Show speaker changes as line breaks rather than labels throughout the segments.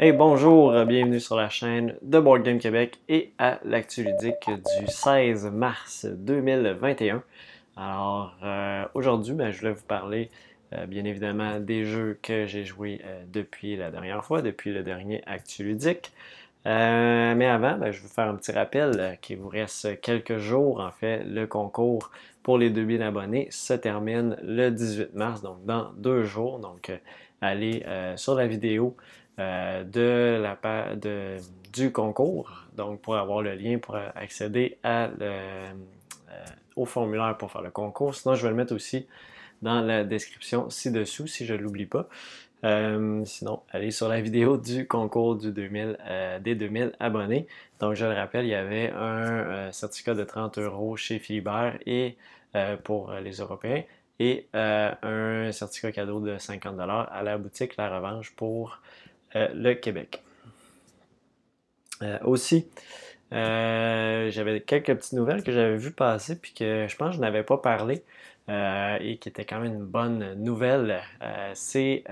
Hey, bonjour, bienvenue sur la chaîne de Board Game Québec et à l'actu ludique du 16 mars 2021. Alors, euh, aujourd'hui, ben, je voulais vous parler euh, bien évidemment des jeux que j'ai joués euh, depuis la dernière fois, depuis le dernier actu ludique. mais avant, ben, je vais vous faire un petit rappel qu'il vous reste quelques jours. En fait, le concours pour les 2000 abonnés se termine le 18 mars, donc dans deux jours. Donc, allez sur la vidéo euh, de la de, du concours, donc pour avoir le lien pour accéder euh, au formulaire pour faire le concours. Sinon, je vais le mettre aussi dans la description ci-dessous si je ne l'oublie pas. Euh, sinon, allez sur la vidéo du concours du 2000, des 2000 abonnés. Donc, je le rappelle, il y avait un certificat de 30 euros chez Philibert et pour les Européens et un certificat cadeau de 50 à la boutique La Revanche pour le Québec. Euh, aussi, euh, j'avais quelques petites nouvelles que j'avais vues passer puis que je pense que je n'avais pas parlé et qui étaient quand même une bonne nouvelle. c'est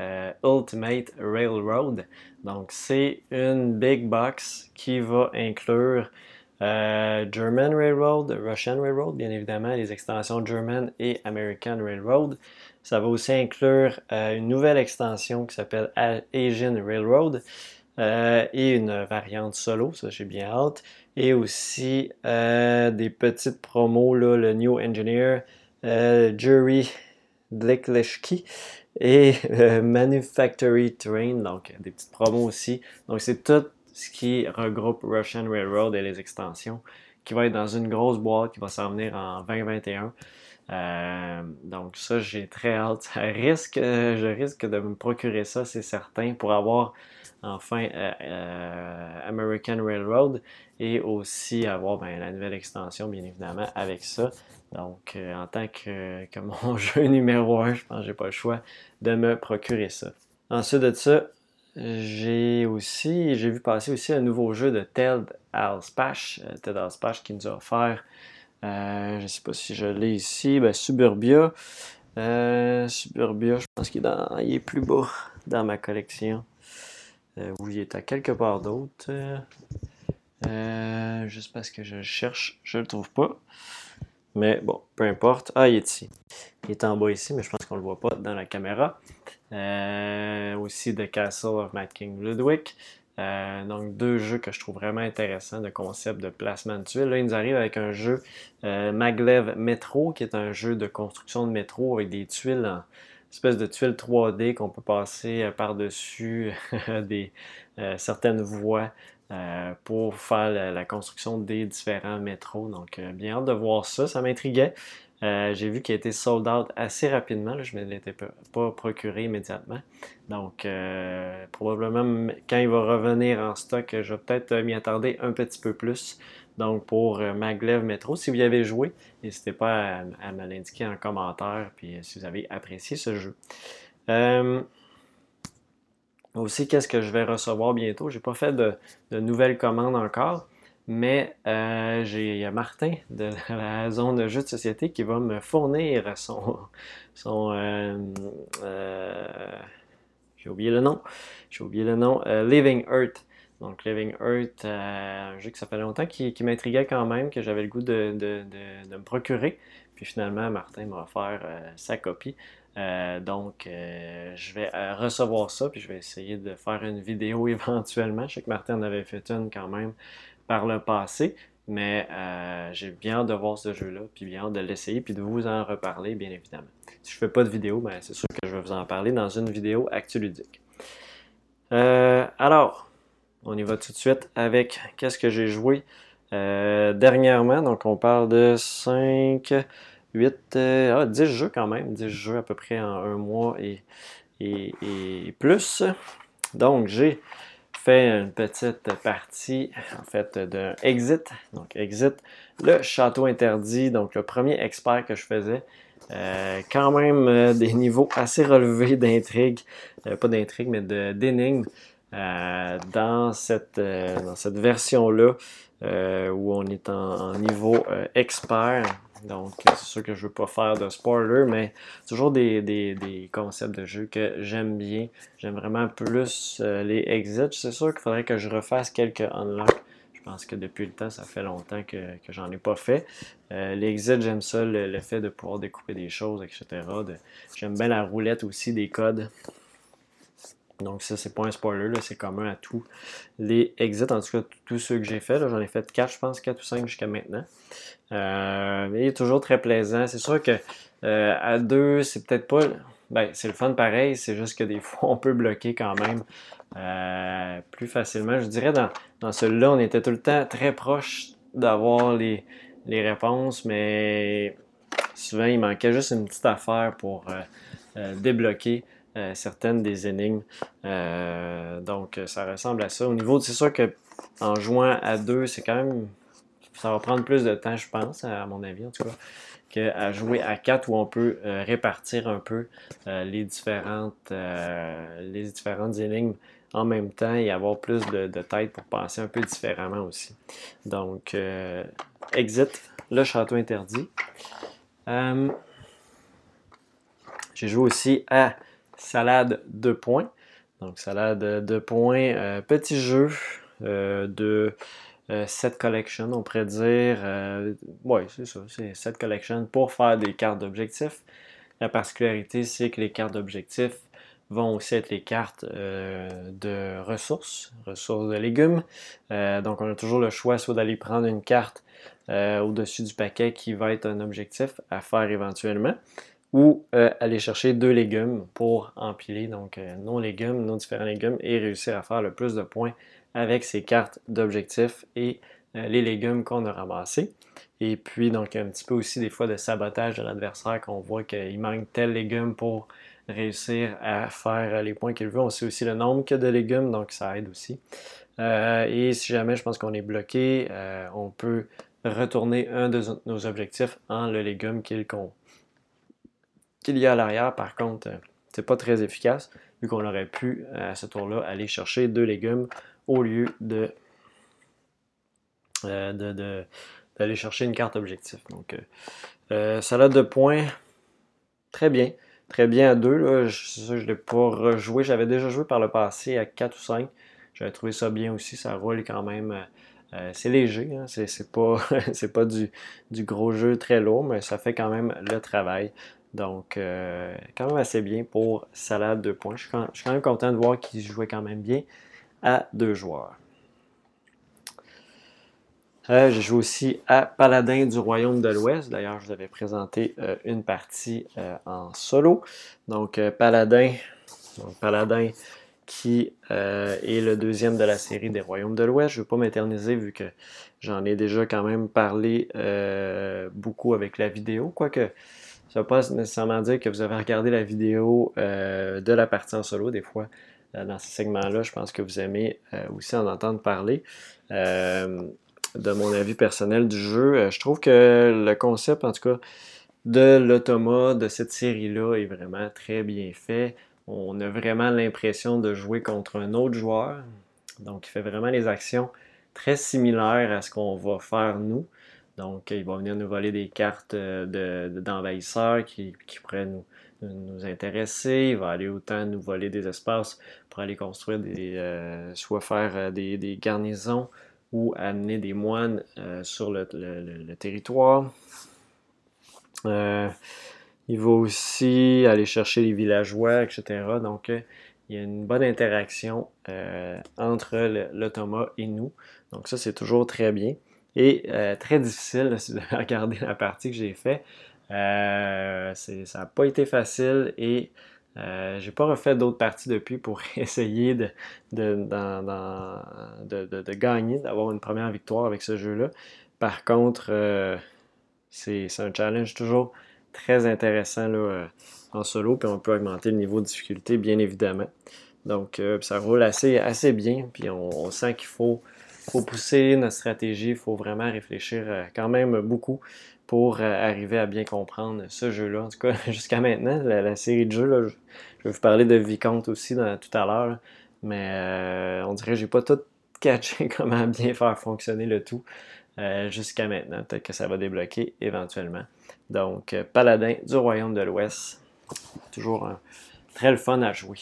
Ultimate Railroad. Donc, c'est une big box qui va inclure German Railroad, Russian Railroad, bien évidemment, les extensions German et American Railroad. Ça va aussi inclure euh, une nouvelle extension qui s'appelle Asian Railroad euh, et une variante solo, ça j'ai bien hâte. Et aussi euh, des petites promos, là, le New Engineer, Jury Dlikleshki et Manufactory Train, donc des petites promos aussi. Donc c'est tout ce qui regroupe Russian Railroad et les extensions qui va être dans une grosse boîte qui va s'en venir en 2021. Euh, donc ça, j'ai très hâte. risque, euh, je risque de me procurer ça, c'est certain, pour avoir enfin euh, American Railroad et aussi avoir ben, la nouvelle extension, bien évidemment, avec ça. Donc, en tant que, mon jeu numéro 1, je pense que j'ai pas le choix de me procurer ça. Ensuite de ça, j'ai aussi, j'ai vu passer aussi un nouveau jeu de Ted Alspash, Ted Alspash qui nous a offert je ne sais pas si je l'ai ici. Ben, Suburbia. Euh, Suburbia, je pense qu'il est, plus bas dans ma collection. Euh, oui, il est à quelque part d'autre. juste parce que je le cherche, je le trouve pas. Mais bon, peu importe. Ah, il est ici. Il est en bas ici, mais je pense qu'on ne le voit pas dans la caméra. aussi The Castle of Mad King Ludwig. Euh, donc, deux jeux que je trouve vraiment intéressants de concept de placement de tuiles. Là, ils nous arrivent avec un jeu euh, Maglev Metro, qui est un jeu de construction de métro avec des tuiles, en, espèce de tuiles 3D qu'on peut passer euh, par-dessus des certaines voies pour faire la, construction des différents métros. Donc, bien hâte de voir ça. Ça m'intriguait. Euh, j'ai vu qu'il a été sold out assez rapidement. je ne l'étais pas procuré immédiatement. Donc, euh, probablement, quand il va revenir en stock, je vais peut-être m'y attarder un petit peu plus. Donc, pour euh, Maglev Metro, si vous y avez joué, n'hésitez pas à, me l'indiquer en commentaire, puis si vous avez apprécié ce jeu. aussi, qu'est-ce que je vais recevoir bientôt? Je n'ai pas fait de nouvelles commandes encore. Mais euh, j'ai Martin de la zone de jeux de société qui va me fournir son. euh, euh, j'ai oublié le nom. J'ai oublié le nom. Living Earth. Donc Living Earth, un jeu que ça fait longtemps qui, m'intriguait quand même, que j'avais le goût de, me procurer. Puis finalement, Martin m'a offert sa copie. donc, je vais recevoir ça, puis je vais essayer de faire une vidéo éventuellement. Je sais que Martin en avait fait une quand même par le passé, mais euh, j'ai bien hâte de voir ce jeu-là, puis bien hâte de l'essayer, puis de vous en reparler, bien évidemment. Si je ne fais pas de vidéo, ben, c'est sûr que je vais vous en parler dans une vidéo actuludique. Euh, alors, on y va tout de suite avec qu'est-ce que j'ai joué euh, dernièrement. Donc, on parle de 5, 8, ah, 10 jeux quand même, 10 jeux à peu près en un mois et, et plus. Donc, j'ai fait une petite partie, en fait, de Exit. Donc, Exit, le château interdit. Donc, le premier expert que je faisais. Euh, quand même euh, des niveaux assez relevés d'intrigue. Euh, pas d'intrigue, mais d'énigmes. Dans cette, dans cette version-là où on est en niveau expert, donc, c'est sûr que je ne veux pas faire de spoiler, mais toujours des, concepts de jeu que j'aime bien. J'aime vraiment plus euh, les exits. C'est sûr qu'il faudrait que je refasse quelques unlocks. Je pense que depuis le temps, ça fait longtemps que, que j'en ai pas fait. Euh, les exits, j'aime ça, le, fait de pouvoir découper des choses, etc. j'aime bien la roulette aussi des codes. Donc ça, c'est pas un spoiler, c'est commun à tous les exits, en tout cas tous ceux que j'ai fait. J'en ai fait 4, je pense, 4 ou 5 jusqu'à maintenant. Euh, est toujours très plaisant. C'est sûr que euh, à deux, c'est peut-être pas. Ben, c'est le fun pareil, c'est juste que des fois, on peut bloquer quand même euh, plus facilement. Je dirais dans, dans celui-là, on était tout le temps très proche d'avoir les, les réponses, mais souvent, il manquait juste une petite affaire pour débloquer. Certaines des énigmes. donc, ça ressemble à ça. Au niveau, c'est sûr que en jouant à deux, c'est quand même ça va prendre plus de temps, je pense, à mon avis en tout cas, qu'à jouer à 4 où on peut euh, répartir un peu euh, les, différentes, euh, les différentes énigmes en même temps et avoir plus de, de, tête pour penser un peu différemment aussi. Donc, Exit, le château interdit. J'ai joué aussi à Salade 2 points. Donc, Salade 2 points, petit jeu de euh, set collection, on pourrait dire. Euh, oui, c'est ça, c'est set collection pour faire des cartes d'objectifs. La particularité, c'est que les cartes d'objectifs vont aussi être les cartes euh, de ressources, ressources de légumes. donc, on a toujours le choix soit d'aller prendre une carte au-dessus du paquet qui va être un objectif à faire éventuellement, ou aller chercher deux légumes pour empiler donc nos légumes, nos différents légumes et réussir à faire le plus de points avec ses cartes d'objectifs et euh, les légumes qu'on a ramassés. Et puis, donc, un petit peu aussi des fois de sabotage de l'adversaire qu'on voit qu'il manque tel légume pour réussir à faire les points qu'il veut. On sait aussi le nombre que de légumes, donc ça aide aussi. Euh, et si jamais je pense qu'on est bloqué, euh, on peut retourner un de nos objectifs en le légume qu'il y a à l'arrière. Par contre, c'est pas très efficace vu qu'on aurait pu à ce tour-là aller chercher deux légumes au lieu de, euh, d'aller chercher une carte objectif. Donc, euh, euh, salade de points, très bien. Très bien à deux. Je ne l'ai pas rejoué. J'avais déjà joué par le passé à 4 ou 5. J'avais trouvé ça bien aussi. Ça roule quand même. c'est léger. Hein. C'est, pas, pas du, gros jeu très lourd, mais ça fait quand même le travail. Donc, quand même assez bien pour Salade de points. Je suis, quand, je même content de voir qu'il jouait quand même bien à deux joueurs. Euh, j'ai joué aussi à Paladin du Royaume de l'Ouest. D'ailleurs, je vous avais présenté euh, une partie euh, en solo. Donc, Paladin, Paladin qui est le deuxième de la série des Royaumes de l'Ouest. Je ne vais pas m'éterniser vu que j'en ai déjà quand même parlé beaucoup avec la vidéo. Quoique, ça ne veut pas nécessairement dire que vous avez regardé la vidéo de la partie en solo. Des fois, euh, dans ce segment-là. Je pense que vous aimez euh, aussi en entendre parler. Euh, de mon avis personnel du jeu, je trouve que le concept, en tout cas, de l'automa de cette série-là est vraiment très bien fait. On a vraiment l'impression de jouer contre un autre joueur. Donc, il fait vraiment les actions très similaires à ce qu'on va faire nous. Donc, il va venir nous voler des cartes d'envahisseurs qui, qui pourraient nous, intéresser, il va aller autant nous voler des espaces pour aller construire des, euh, soit faire euh, des, garnisons ou amener des moines euh, sur le, territoire. il va aussi aller chercher les villageois, etc. Donc, il y a une bonne interaction entre l'automa et nous. Donc, ça, c'est toujours très bien. Et très difficile, si vous avez regardé la partie que j'ai faite, euh, ça n'a pas été facile et euh, j'ai pas refait d'autres parties depuis pour essayer de, gagner, d'avoir une première victoire avec ce jeu-là. Par contre, euh, c'est un challenge toujours très intéressant euh, en solo, puis on peut augmenter le niveau de difficulté, bien évidemment. Donc, ça roule assez, assez bien, puis on, sent qu'il faut, faut pousser notre stratégie, il faut vraiment réfléchir quand même beaucoup pour euh, arriver à bien comprendre ce jeu-là. En tout cas, jusqu'à maintenant, la, série de jeux, je, vais vous parler de Vicomte aussi tout à l'heure. Mais on dirait que j'ai pas tout catché comment bien faire fonctionner le tout jusqu'à maintenant. Peut-être que ça va débloquer éventuellement. Donc, Paladin du Royaume de l'Ouest. Toujours très le fun à jouer.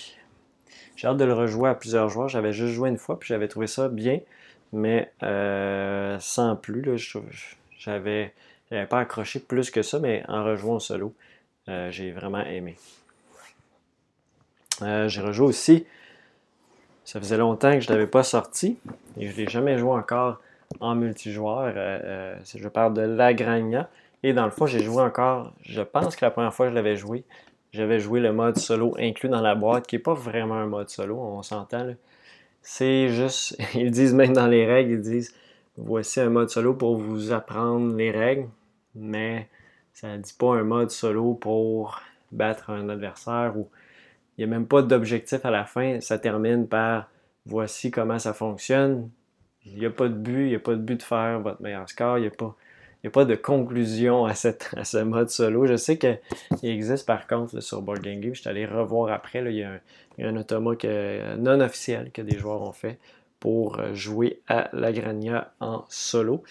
J'ai hâte de le rejouer à plusieurs joueurs. J'avais juste joué une fois, puis j'avais trouvé ça bien, mais euh, sans plus. J'avais pas accroché plus que ça, mais en rejouant solo, euh, j'ai vraiment aimé. Euh, j'ai rejoué aussi. Ça faisait longtemps que je ne l'avais pas sorti et je ne l'ai jamais joué encore en multijoueur. je parle de Lagrania. Et dans le fond, j'ai joué encore, je pense que la première fois que je l'avais joué, j'avais joué le mode solo inclus dans la boîte, qui n'est pas vraiment un mode solo, on s'entend. C'est juste, ils disent même dans les règles, ils disent voici un mode solo pour vous apprendre les règles, mais ça ne dit pas un mode solo pour battre un adversaire ou il n'y a même pas d'objectif à la fin. Ça termine par voici comment ça fonctionne. Il n'y a pas de but, il n'y a pas de but de faire votre meilleur score, il n'y a pas n'y a pas de conclusion à, cette, à ce mode solo. Je sais qu'il existe par contre sur Board Game Geek. Je suis allé revoir après. il, y a un, automa non officiel que des joueurs ont fait pour euh, jouer à la Grania en solo.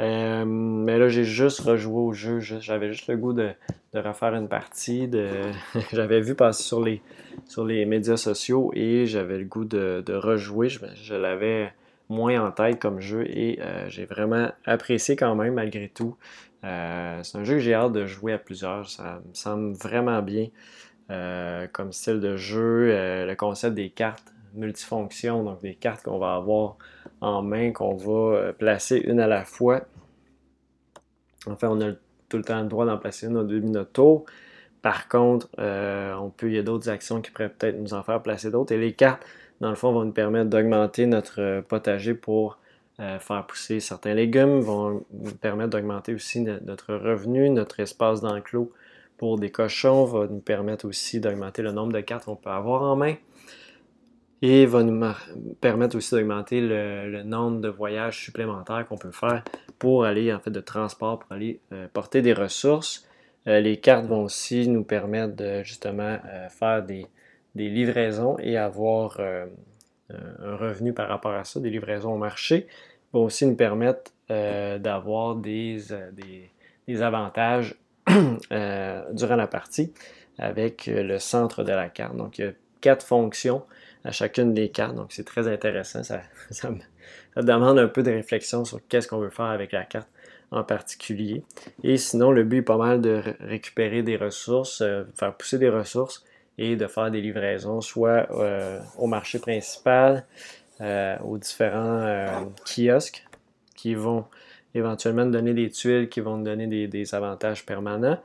Euh, mais là, j'ai juste rejoué au jeu. J'avais juste le goût de, refaire une partie. j'avais vu passer sur les, sur les médias sociaux et j'avais le goût de, rejouer. je l'avais moins en tête comme jeu et euh, j'ai vraiment apprécié quand même malgré tout. Euh, c'est un jeu que j'ai hâte de jouer à plusieurs. Ça me semble vraiment bien euh, comme style de jeu. le concept des cartes multifonctions, donc des cartes qu'on va avoir en main, qu'on va placer une à la fois. Enfin, on a tout le temps le droit d'en placer une au début de notre tour. Par contre, on peut, il y a d'autres actions qui pourraient peut-être nous en faire placer d'autres. Et les cartes, dans le fond, vont nous permettre d'augmenter notre euh, potager pour euh, faire pousser certains légumes, vont nous permettre d'augmenter aussi notre revenu, notre espace d'enclos pour des cochons, va nous permettre aussi d'augmenter le nombre de cartes qu'on peut avoir en main et va nous permettre aussi d'augmenter le, nombre de voyages supplémentaires qu'on peut faire pour aller en fait de transport, pour aller euh, porter des ressources. les cartes vont aussi nous permettre de justement faire des, des livraisons et avoir euh, un revenu par rapport à ça, des livraisons au marché, va aussi nous permettre euh, d'avoir des, euh, des, avantages durant la partie avec le centre de la carte. Donc, il y a quatre fonctions à chacune des cartes, donc c'est très intéressant. Ça, ça, demande un peu de réflexion sur qu'est-ce qu'on veut faire avec la carte en particulier. Et sinon, le but est pas mal de récupérer des ressources, faire pousser des ressources et de faire des livraisons soit euh, au marché principal, euh, aux différents euh, kiosques qui vont éventuellement donner des tuiles qui vont donner des, avantages permanents.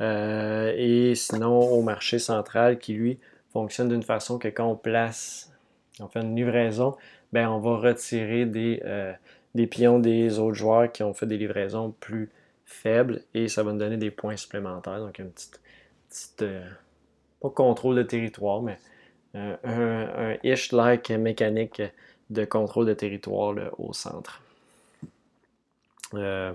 et sinon au marché central qui lui fonctionne d'une façon que quand on place, on fait une livraison, ben on va retirer des, des pions des autres joueurs qui ont fait des livraisons plus faibles et ça va nous donner des points supplémentaires. Donc une petite pas contrôle de territoire, mais euh, un, ish-like mécanique de contrôle de territoire au centre. Euh,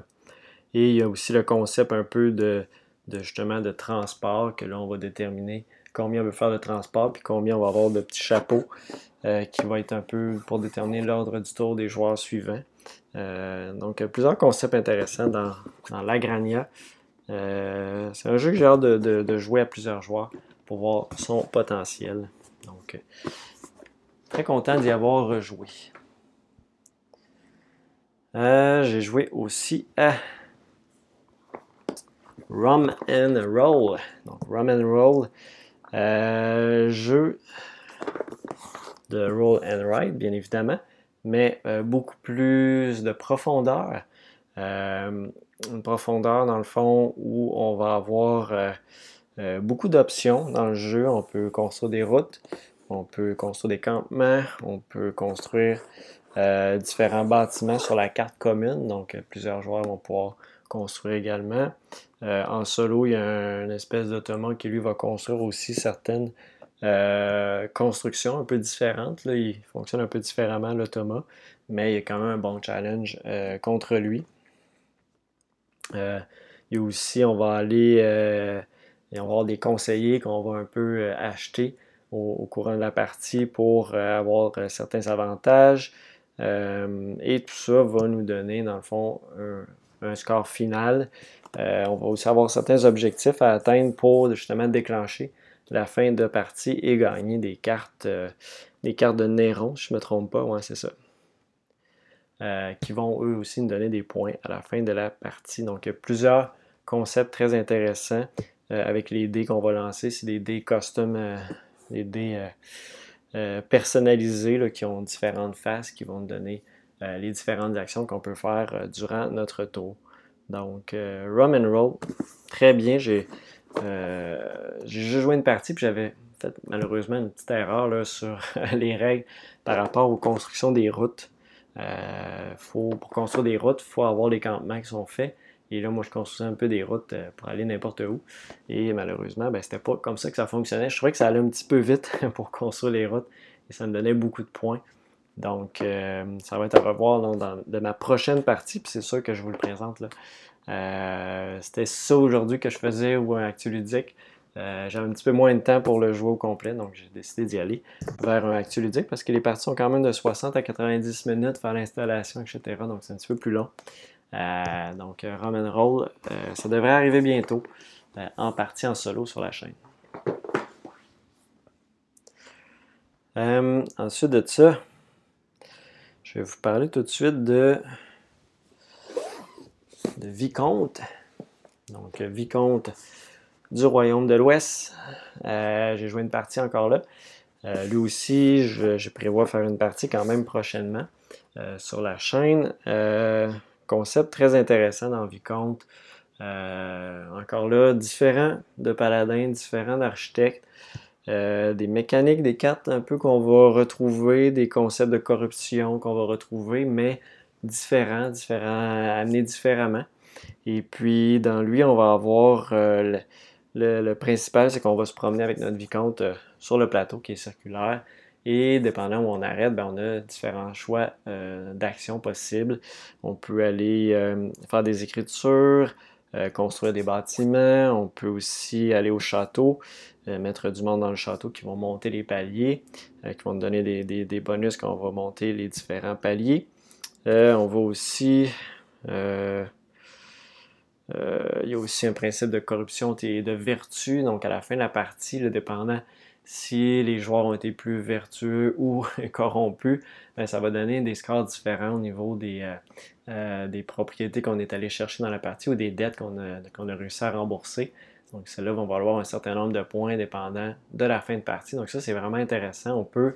et il y a aussi le concept un peu de, justement de transport, que là on va déterminer combien on veut faire de transport, puis combien on va avoir de petits chapeaux, euh, qui va être un peu pour déterminer l'ordre du tour des joueurs suivants. donc plusieurs concepts intéressants dans, dans l'Agrania. c'est un jeu que j'ai hâte de, jouer à plusieurs joueurs pour voir son potentiel. Donc, euh, très content d'y avoir rejoué. Euh, j'ai joué aussi à Rum and Roll. Donc, Rum and Roll, euh, jeu de roll and write, bien évidemment, mais beaucoup plus de profondeur. une profondeur, dans le fond, où on va avoir euh, beaucoup d'options dans le jeu. On peut construire des routes, on peut construire des campements, on peut construire euh, différents bâtiments sur la carte commune. Donc, euh, plusieurs joueurs vont pouvoir construire également. en solo, il y a une espèce d'automate qui lui va construire aussi certaines constructions un peu différentes. Là. Il fonctionne un peu différemment l'automa, mais il y a quand même un bon challenge contre lui. il y a aussi, on va aller et on va avoir des conseillers qu'on va un peu euh, acheter au, courant de la partie pour avoir certains avantages. et tout ça va nous donner, dans le fond, un, score final. on va aussi avoir certains objectifs à atteindre pour justement déclencher la fin de partie et gagner des cartes, des cartes de Néron, si je ne me trompe pas. Ouais, c'est ça. Euh, qui vont eux aussi nous donner des points à la fin de la partie. Donc, il y a plusieurs concepts très intéressants euh, avec les dés qu'on va lancer. C'est des dés custom, euh, des dés personnalisés qui ont différentes faces qui vont nous donner les différentes actions qu'on peut faire durant notre tour. Donc, Rum and Roll, très bien. J'ai juste joué une partie, puis j'avais fait malheureusement une petite erreur sur les règles par rapport aux constructions des routes. Euh, faut, pour construire des routes, il faut avoir les campements qui sont faits. Et là, moi, je construisais un peu des routes euh, pour aller n'importe où. Et malheureusement, ben, c'était pas comme ça que ça fonctionnait. Je trouvais que ça allait un petit peu vite pour construire les routes. Et ça me donnait beaucoup de points. Donc, euh, ça va être à revoir dans, ma prochaine partie. Puis c'est sûr que je vous le présente. Là. c'était ça aujourd'hui que je faisais ou un actuludique. Euh, j'avais un petit peu moins de temps pour le jouer au complet, donc j'ai décidé d'y aller vers un actuludique parce que les parties sont quand même de 60 à 90 minutes, faire l'installation, etc. Donc c'est un petit peu plus long. Euh, donc euh, Roman Roll, ça devrait arriver bientôt en partie en solo sur la chaîne. ensuite de ça, je vais vous parler tout de suite de, Vicomte. Donc Vicomte, du Royaume de l'Ouest. Euh, j'ai joué une partie encore là. Euh, lui aussi, je, prévois faire une partie quand même prochainement euh, sur la chaîne. Concept très intéressant dans Vicomte. encore là, différent de paladins, différent d'architectes. des mécaniques, des cartes un peu qu'on va retrouver, des concepts de corruption qu'on va retrouver, mais différents, différents, amenés différemment. Et puis, dans lui, on va avoir le, principal, c'est qu'on va se promener avec notre vicomte euh, sur le plateau qui est circulaire. Et dépendant où on arrête, ben, on a différents choix euh, d'actions possibles. On peut aller euh, faire des écritures, construire des bâtiments. On peut aussi aller au château, mettre du monde dans le château qui vont monter les paliers, qui vont nous donner des, des bonus quand on va monter les différents paliers. on va aussi euh, il y a aussi un principe de corruption et de vertu. Donc, à la fin de la partie, le dépendant si les joueurs ont été plus vertueux ou corrompus, ben, ça va donner des scores différents au niveau des, euh, euh, des propriétés qu'on est allé chercher dans la partie ou des dettes qu'on a, réussi à rembourser. Donc, celles-là vont valoir un certain nombre de points dépendant de la fin de partie. Donc, ça, c'est vraiment intéressant. On peut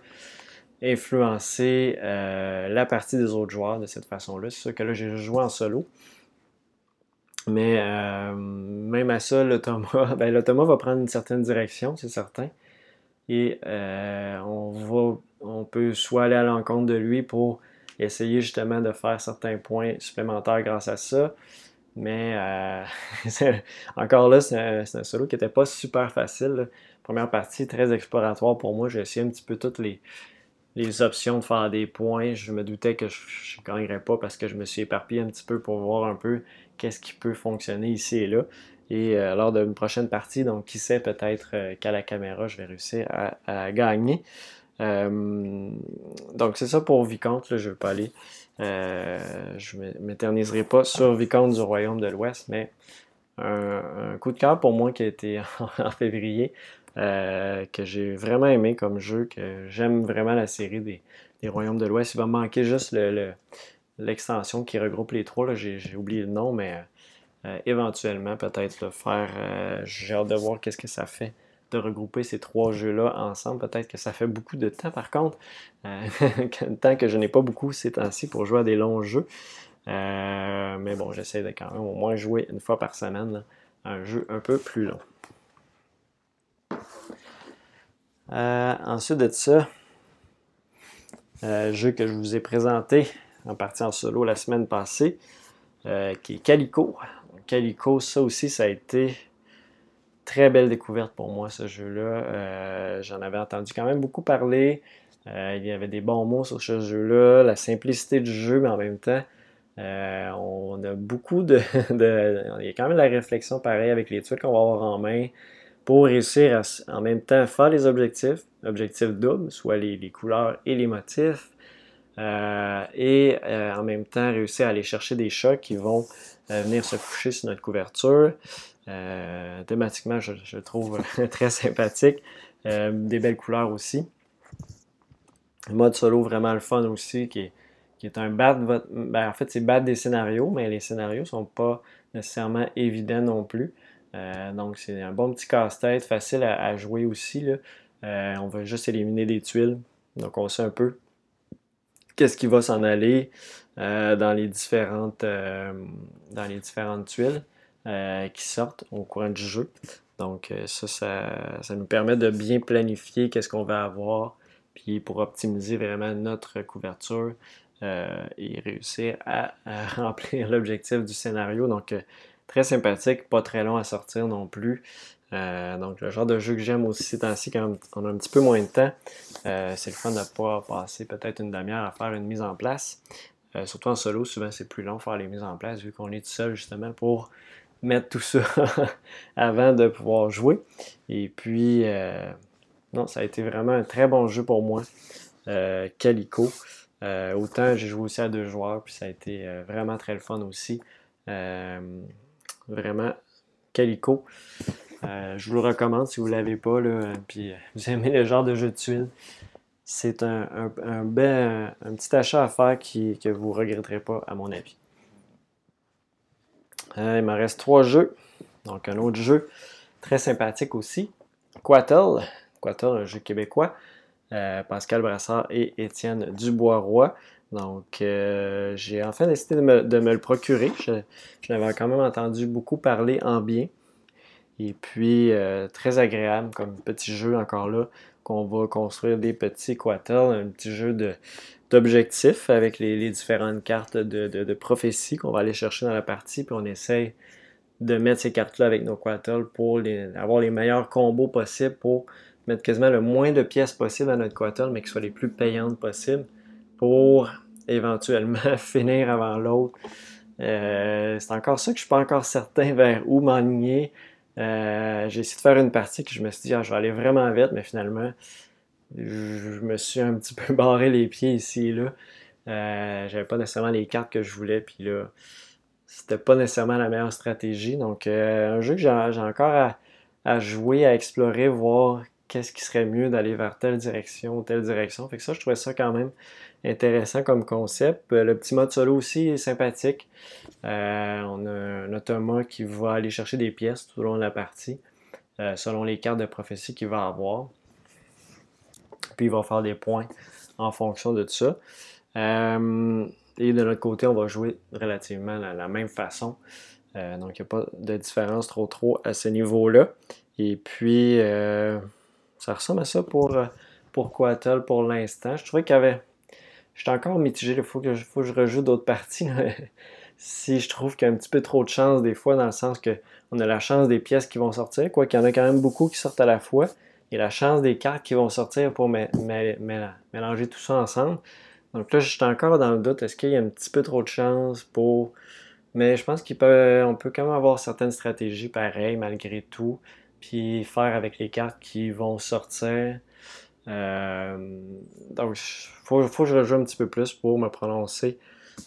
influencer la partie des autres joueurs de cette façon-là. C'est sûr que là, j'ai joué en solo. Mais euh, même à ça, l'automa, ben, va prendre une certaine direction, c'est certain. Et euh, on, peut soit aller à l'encontre de lui pour essayer justement de faire certains points supplémentaires grâce à ça. Mais euh, encore là, c'est un, solo qui n'était pas super facile. Première partie, très exploratoire pour moi. J'ai essayé un petit peu toutes les, les options de faire des points. Je me doutais que je ne gagnerais pas parce que je me suis éparpillé un petit peu pour voir un peu qu'est-ce qui peut fonctionner ici et là. Et euh, lors d'une prochaine partie, donc qui sait peut-être euh, qu'à la caméra, je vais réussir à, gagner. Euh, donc c'est ça pour Vicomte, je ne vais pas aller. je ne m'éterniserai pas sur Vicomte du Royaume de l'Ouest, mais un, coup de cœur pour moi qui a été en, février, que j'ai vraiment aimé comme jeu, que j'aime vraiment la série des, Royaumes de l'Ouest. Il va manquer juste le l'extension qui regroupe les trois. J'ai oublié le nom, mais éventuellement, peut-être le faire. Euh, j'ai hâte de voir qu'est-ce que ça fait de regrouper ces trois jeux-là ensemble. Peut-être que ça fait beaucoup de temps, par contre. Euh, tant que je n'ai pas beaucoup ces temps-ci pour jouer à des longs jeux. mais bon, j'essaie de quand même au moins jouer une fois par semaine un jeu un peu plus long. ensuite de ça, jeu que je vous ai présenté en partie en solo la semaine passée, euh, qui est Calico. Calico, ça aussi, ça a été très belle découverte pour moi, ce jeu-là. Euh, j'en avais entendu quand même beaucoup parler. Euh, il y avait des bons mots sur ce jeu-là, la simplicité du jeu, mais en même temps, on a beaucoup de, Il y a quand même la réflexion pareil avec les trucs qu'on va avoir en main. pour réussir à en même temps faire les objectifs, objectifs doubles, soit les, couleurs et les motifs, euh, et euh, en même temps réussir à aller chercher des chats qui vont euh, venir se coucher sur notre couverture. thématiquement, je, je, trouve très sympathique. des belles couleurs aussi. Mode solo vraiment le fun aussi, qui est, qui est un bat. Ben, en fait, c'est bat des scénarios, mais les scénarios ne sont pas nécessairement évidents non plus. Donc, c'est un bon petit casse-tête, facile à, jouer aussi. Euh, on va juste éliminer des tuiles. Donc, on sait un peu qu'est-ce qui va s'en aller euh, dans, les différentes, dans les différentes tuiles qui sortent au courant du jeu. Donc, ça, ça, nous permet de bien planifier qu'est-ce qu'on va avoir, puis pour optimiser vraiment notre couverture et réussir à remplir l'objectif du scénario. Donc, Très sympathique, pas très long à sortir non plus. Euh, donc, le genre de jeu que j'aime aussi ces temps-ci, quand on a un petit peu moins de temps, euh, c'est le fun de pas passer peut-être une demi-heure à faire une mise en place. Euh, surtout en solo, souvent c'est plus long de faire les mises en place vu qu'on est tout seul justement pour mettre tout ça avant de pouvoir jouer. Et puis, non, ça a été vraiment un très bon jeu pour moi. Calico. autant j'ai joué aussi à deux joueurs, puis ça a été vraiment très le fun aussi. Vraiment, calico. Euh, je vous le recommande si vous ne l'avez pas, là, puis vous aimez le genre de jeu de tuiles. C'est un, un, petit achat à faire qui, que vous ne regretterez pas, à mon avis. Euh, il me reste trois jeux. Donc, un autre jeu très sympathique aussi. Quattle. Quattle, un jeu québécois. Euh, Pascal Brassard et Étienne Dubois-Roy. Donc, euh, j'ai enfin décidé de me, le procurer. Je, l'avais quand même entendu beaucoup parler en bien. Et puis, euh, très agréable comme petit jeu encore là, qu'on va construire des petits quattels, un petit jeu d'objectifs avec les, différentes cartes de, prophétie qu'on va aller chercher dans la partie. Puis on essaye de mettre ces cartes-là avec nos quattels pour avoir les meilleurs combos possibles pour mettre quasiment le moins de pièces possible dans notre quattel, mais qui soient les plus payantes possibles pour éventuellement finir avant l'autre. Euh, c'est encore ça que je suis pas encore certain vers où m'enligner. Euh, j'ai essayé de faire une partie que je me suis dit, ah, je vais aller vraiment vite, mais finalement, je me suis un petit peu barré les pieds ici et là. Euh, j'avais pas nécessairement les cartes que je voulais, puis là, c'était pas nécessairement la meilleure stratégie. Donc, un jeu que j'ai encore à, à, jouer, à explorer, voir qu'est-ce qui serait mieux d'aller vers telle direction telle direction. Fait que ça, je trouvais ça quand même intéressant comme concept. Euh, le petit mode solo aussi est sympathique. Euh, on a un qui va aller chercher des pièces tout au long de la partie, euh, selon les cartes de prophétie qu'il va avoir. Puis il va faire des points en fonction de tout ça. et de notre côté, on va jouer relativement la même façon. donc, il n'y a pas de différence trop trop à ce niveau-là. Et puis, ça ressemble à ça pour, pour pour l'instant. Je trouvais qu'il y avait. J'étais encore mitigé. Il faut que, je, faut que je rejoue d'autres parties. si je trouve qu'il y a un petit peu trop de chance des fois, dans le sens qu'on a la chance des pièces qui vont sortir, quoi qu'il y en a quand même beaucoup qui sortent à la fois, et la chance des cartes qui vont sortir pour mélanger tout ça ensemble. Donc là, je suis encore dans le doute. Est-ce qu'il y a un petit peu trop de chance pour. Mais je pense qu'on peut quand même avoir certaines stratégies pareilles malgré tout puis faire avec les cartes qui vont sortir. Euh, donc, il faut, que je rejoue un petit peu plus pour me prononcer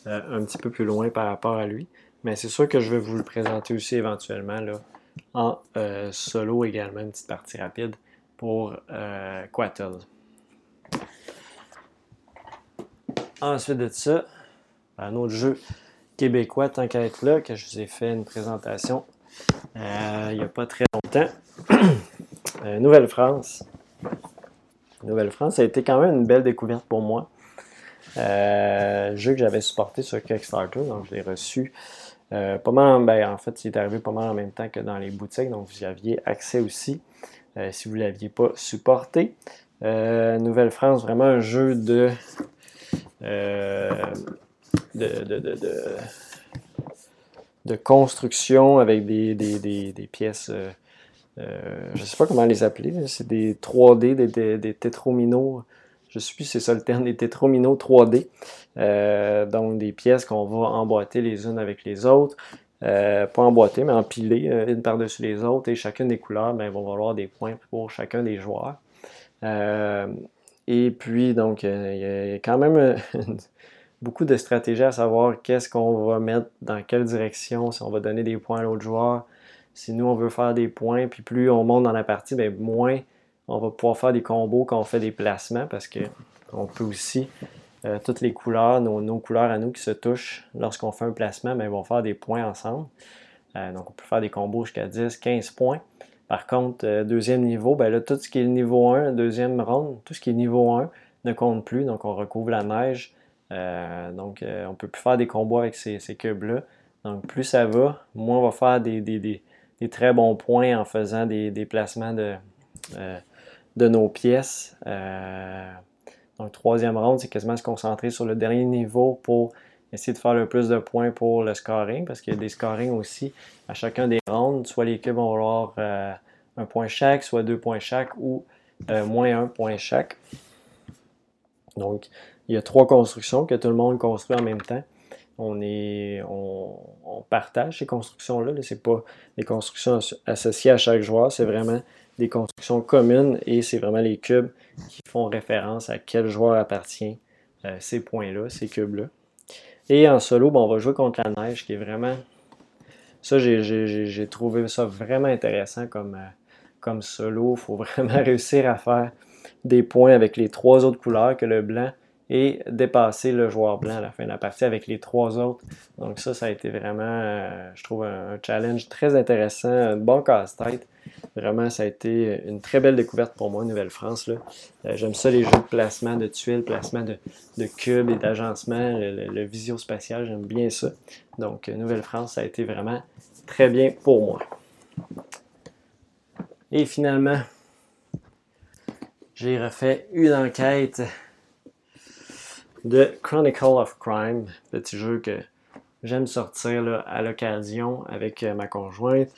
euh, un petit peu plus loin par rapport à lui. Mais c'est sûr que je vais vous le présenter aussi éventuellement là, en euh, solo également, une petite partie rapide pour Quattle. Ensuite de ça, un autre jeu québécois, tant qu'à être là, que je vous ai fait une présentation il n'y a pas très longtemps. Euh, Nouvelle-France. Nouvelle-France, ça a été quand même une belle découverte pour moi. Euh, jeu que j'avais supporté sur Kickstarter, donc je l'ai reçu euh, pas mal. Ben, en fait, il est arrivé pas mal en même temps que dans les boutiques, donc vous y aviez accès aussi si vous ne l'aviez pas supporté. Nouvelle-France, vraiment un jeu de, de, construction avec des, pièces euh, je ne sais pas comment les appeler, c'est des 3D, des, des, tétrominos. Je si c'est ça le terme, des tétrominos 3D. Euh, donc des pièces qu'on va emboîter les unes avec les autres. pas emboîtées, mais empilées, une par-dessus les autres, et chacune des couleurs ben, vont valoir des points pour chacun des joueurs. et puis, donc, il y a quand même beaucoup de stratégies à savoir qu'est-ce qu'on va mettre dans quelle direction, si on va donner des points à l'autre joueur, si nous on veut faire des points, puis plus on monte dans la partie, bien, moins on va pouvoir faire des combos quand on fait des placements parce qu'on peut aussi, euh, toutes les couleurs, nos, couleurs à nous qui se touchent lorsqu'on fait un placement, bien, vont faire des points ensemble. Euh, donc on peut faire des combos jusqu'à 10, 15 points. Par contre, euh, deuxième niveau, bien là, tout ce qui est niveau 1, deuxième ronde, tout ce qui est niveau 1 ne compte plus. Donc on recouvre la neige. donc on ne peut plus faire des combos avec ces, cubes-là. Donc plus ça va, moins on va faire des, très bons points en faisant des, placements de, de nos pièces. Euh, donc, troisième round, c'est quasiment se concentrer sur le dernier niveau pour essayer de faire le plus de points pour le scoring, parce qu'il y a des scorings aussi à chacun des rounds. Soit les cubes vont avoir euh, un point chaque, soit deux points chaque, ou euh, moins un point chaque. Donc, il y a trois constructions que tout le monde construit en même temps. On, partage ces constructions-là. -là, Ce n'est pas des constructions associées à chaque joueur, c'est vraiment des constructions communes et c'est vraiment les cubes qui font référence à quel joueur appartient euh, ces points-là, ces cubes-là. Et en solo, on va jouer contre la neige qui est vraiment. Ça, j'ai trouvé ça vraiment intéressant comme, euh, comme solo. Il faut vraiment réussir à faire des points avec les trois autres couleurs que le blanc et dépasser le joueur blanc à la fin de la partie avec les trois autres. Donc ça, ça a été vraiment, euh, je trouve, un, challenge très intéressant, un bon casse-tête. Vraiment, ça a été une très belle découverte pour moi, Nouvelle-France. Euh, j'aime ça, les jeux de placement de tuiles, placement de, cubes et d'agencement, le, visio-spatial, j'aime bien ça. Donc, euh, Nouvelle-France, ça a été vraiment très bien pour moi. Et finalement, j'ai refait une enquête de Chronicle of Crime, petit jeu que j'aime sortir à l'occasion avec euh, ma conjointe.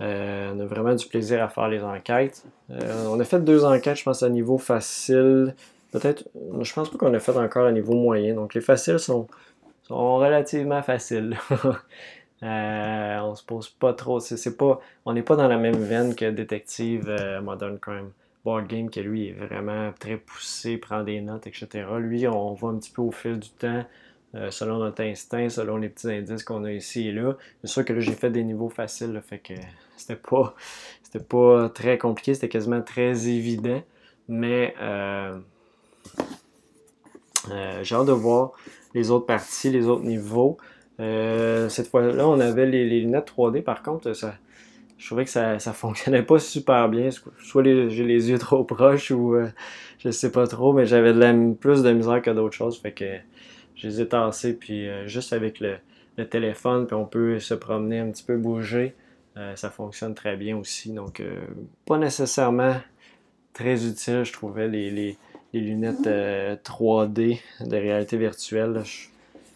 Euh, on a vraiment du plaisir à faire les enquêtes. Euh, on a fait deux enquêtes, je pense, à niveau facile. Peut-être, je pense pas qu'on a fait encore à niveau moyen. Donc les faciles sont, sont relativement faciles. on se pose pas trop. On n'est pas dans la même veine que Détective Modern Crime. Game, qui lui est vraiment très poussé, prend des notes, etc. Lui, on va un petit peu au fil du temps. Euh, selon notre instinct, selon les petits indices qu'on a ici et là. C'est sûr que là, j'ai fait des niveaux faciles, fait que c'était pas, c'était pas très compliqué, c'était quasiment très évident. Mais euh, euh, j'ai hâte de voir les autres parties, les autres niveaux. cette fois-là, on avait les, lunettes 3D, par contre, ça, je trouvais que ça, ça fonctionnait pas super bien. Soit j'ai les yeux trop proches ou je sais pas trop, mais j'avais plus de misère que d'autres choses. Fait que je les ai tassés, puis euh, juste avec le, téléphone, puis on peut se promener un petit peu, bouger. Euh, ça fonctionne très bien aussi. Donc, euh, pas nécessairement très utile, je trouvais, les, lunettes 3D de réalité virtuelle.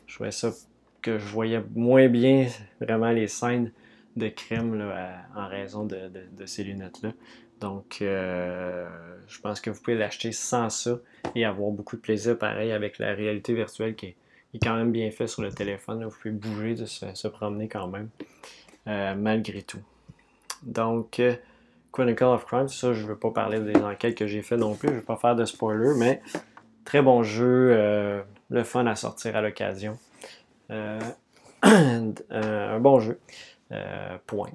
Je, trouvais ça que je voyais moins bien vraiment les scènes de crime en raison de, ces lunettes-là. Donc, je pense que vous pouvez l'acheter sans ça et avoir beaucoup de plaisir pareil avec la réalité virtuelle qui est, quand même bien fait sur le téléphone. Vous pouvez bouger, de se, promener quand même, euh, malgré tout. Donc, euh, Chronicle of Crime, ça, je ne veux pas parler des enquêtes que j'ai fait non plus, je ne vais pas faire de spoiler, mais très bon jeu, euh, le fun à sortir à l'occasion. un bon jeu. Point.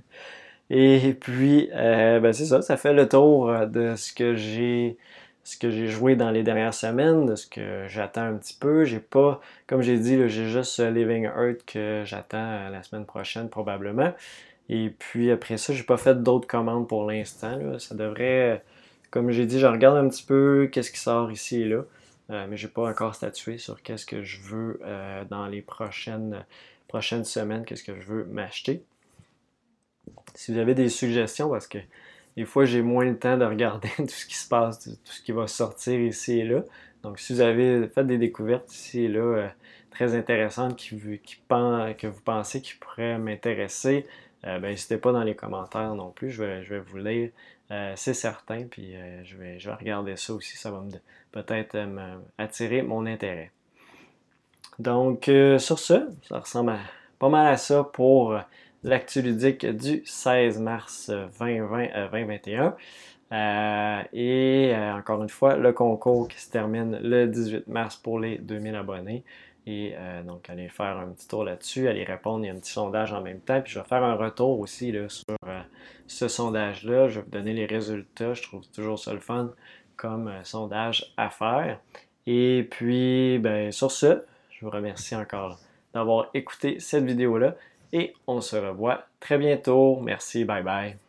Et puis, ben c'est ça, ça fait le tour de ce que j'ai ce que j'ai joué dans les dernières semaines, de ce que j'attends un petit peu. J'ai pas, comme j'ai dit, j'ai juste Living Earth que j'attends la semaine prochaine probablement. Et puis après ça, j'ai pas fait d'autres commandes pour l'instant. Ça devrait, comme j'ai dit, je regarde un petit peu qu'est-ce qui sort ici et là. Euh, mais j'ai pas encore statué sur qu'est-ce que je veux euh, dans les prochaines, prochaines semaines, qu'est-ce que je veux m'acheter. Si vous avez des suggestions, parce que des fois, j'ai moins le temps de regarder tout ce qui se passe, tout ce qui va sortir ici et là. Donc, si vous avez fait des découvertes ici et là euh, très intéressantes qui, que vous pensez qui pourraient m'intéresser, euh, ben, n'hésitez pas dans les commentaires non plus. Je vais, je vais vous lire, euh, c'est certain. Puis je, vais, je vais regarder ça aussi. Ça va peut-être attirer mon intérêt. Donc, sur ce, ça ressemble à pas mal à ça pour l'actu ludique du 16 mars 2020, 2021. Euh, et euh, encore une fois, le concours qui se termine le 18 mars pour les 2000 abonnés. Et euh, donc, allez faire un petit tour là-dessus, allez répondre. Il y a un petit sondage en même temps. Puis je vais faire un retour aussi là, sur ce sondage-là. Je vais vous donner les résultats. Je trouve toujours ça le fun comme sondage à faire. Et puis, ben, sur ce, vous remercie encore d'avoir écouté cette vidéo-là. Et on se revoit très bientôt. Merci. Bye bye.